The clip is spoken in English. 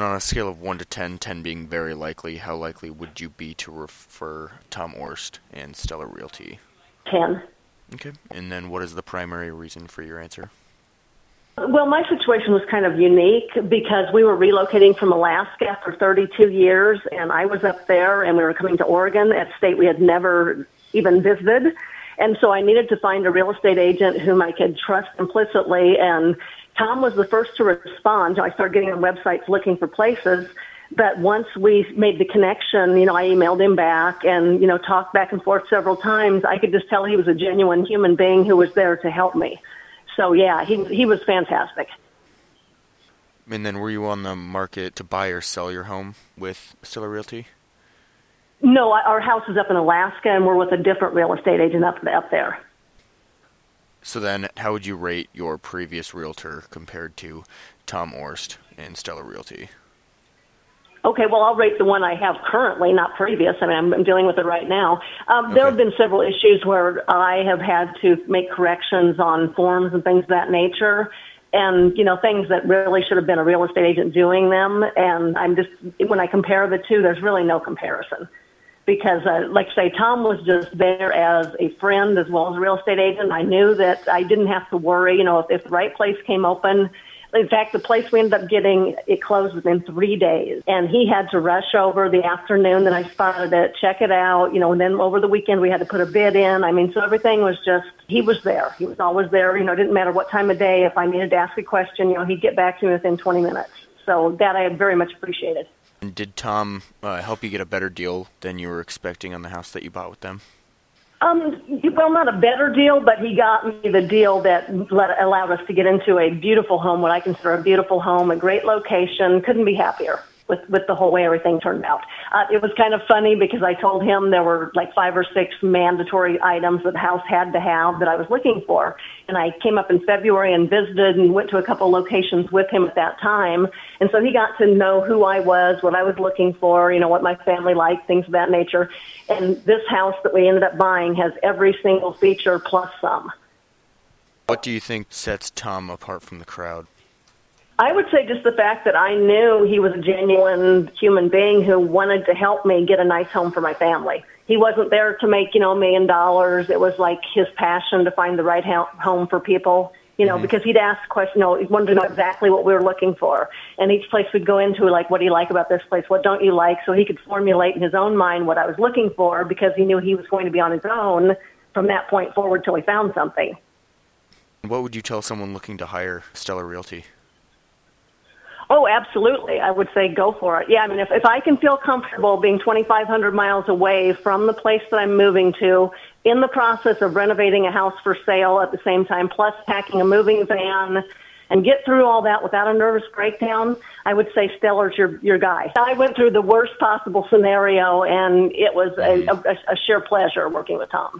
On a scale of 1 to 10, 10 being very likely, how likely would you be to refer Tom Orst and Stellar Realty? 10. Okay. And then what is the primary reason for your answer? Well, my situation was kind of unique because we were relocating from Alaska for 32 years, and I was up there, and we were coming to Oregon, a state we had never even visited. And so I needed to find a real estate agent whom I could trust implicitly. And Tom was the first to respond. I started getting on websites looking for places. But once we made the connection, you know, I emailed him back and, you know, talked back and forth several times. I could just tell he was a genuine human being who was there to help me. So yeah, he he was fantastic. And then were you on the market to buy or sell your home with Stellar Realty? No, our house is up in Alaska, and we're with a different real estate agent up up there. So then, how would you rate your previous realtor compared to Tom Orst and Stellar Realty? Okay, well, I'll rate the one I have currently, not previous. I mean, I'm, I'm dealing with it right now. Um, okay. There have been several issues where I have had to make corrections on forms and things of that nature, and you know, things that really should have been a real estate agent doing them. And I'm just when I compare the two, there's really no comparison because, uh, like I say, Tom was just there as a friend as well as a real estate agent. I knew that I didn't have to worry. You know, if, if the right place came open in fact, the place we ended up getting, it closed within three days. And he had to rush over the afternoon that I spotted it, check it out, you know, and then over the weekend we had to put a bid in. I mean, so everything was just, he was there. He was always there. You know, it didn't matter what time of day. If I needed to ask a question, you know, he'd get back to me within 20 minutes. So that I very much appreciated. And did Tom uh, help you get a better deal than you were expecting on the house that you bought with them? Um, well, not a better deal, but he got me the deal that let, allowed us to get into a beautiful home, what I consider a beautiful home, a great location. Couldn't be happier with with the whole way everything turned out. Uh, it was kind of funny because I told him there were like five or six mandatory items that the house had to have that I was looking for, and I came up in February and visited and went to a couple locations with him at that time, and so he got to know who I was, what I was looking for, you know, what my family liked, things of that nature. And this house that we ended up buying has every single feature plus some. What do you think sets Tom apart from the crowd? I would say just the fact that I knew he was a genuine human being who wanted to help me get a nice home for my family. He wasn't there to make, you know, a million dollars. It was like his passion to find the right home for people, you know, mm-hmm. because he'd ask questions, you know, he wanted to know exactly what we were looking for. And each place would go into, like, what do you like about this place? What don't you like? So he could formulate in his own mind what I was looking for because he knew he was going to be on his own from that point forward till he found something. What would you tell someone looking to hire Stellar Realty? Oh, absolutely. I would say go for it. Yeah, I mean, if, if I can feel comfortable being 2,500 miles away from the place that I'm moving to, in the process of renovating a house for sale at the same time, plus packing a moving van, and get through all that without a nervous breakdown, I would say Stellar's your your guy. I went through the worst possible scenario, and it was a, mm-hmm. a, a sheer pleasure working with Tom.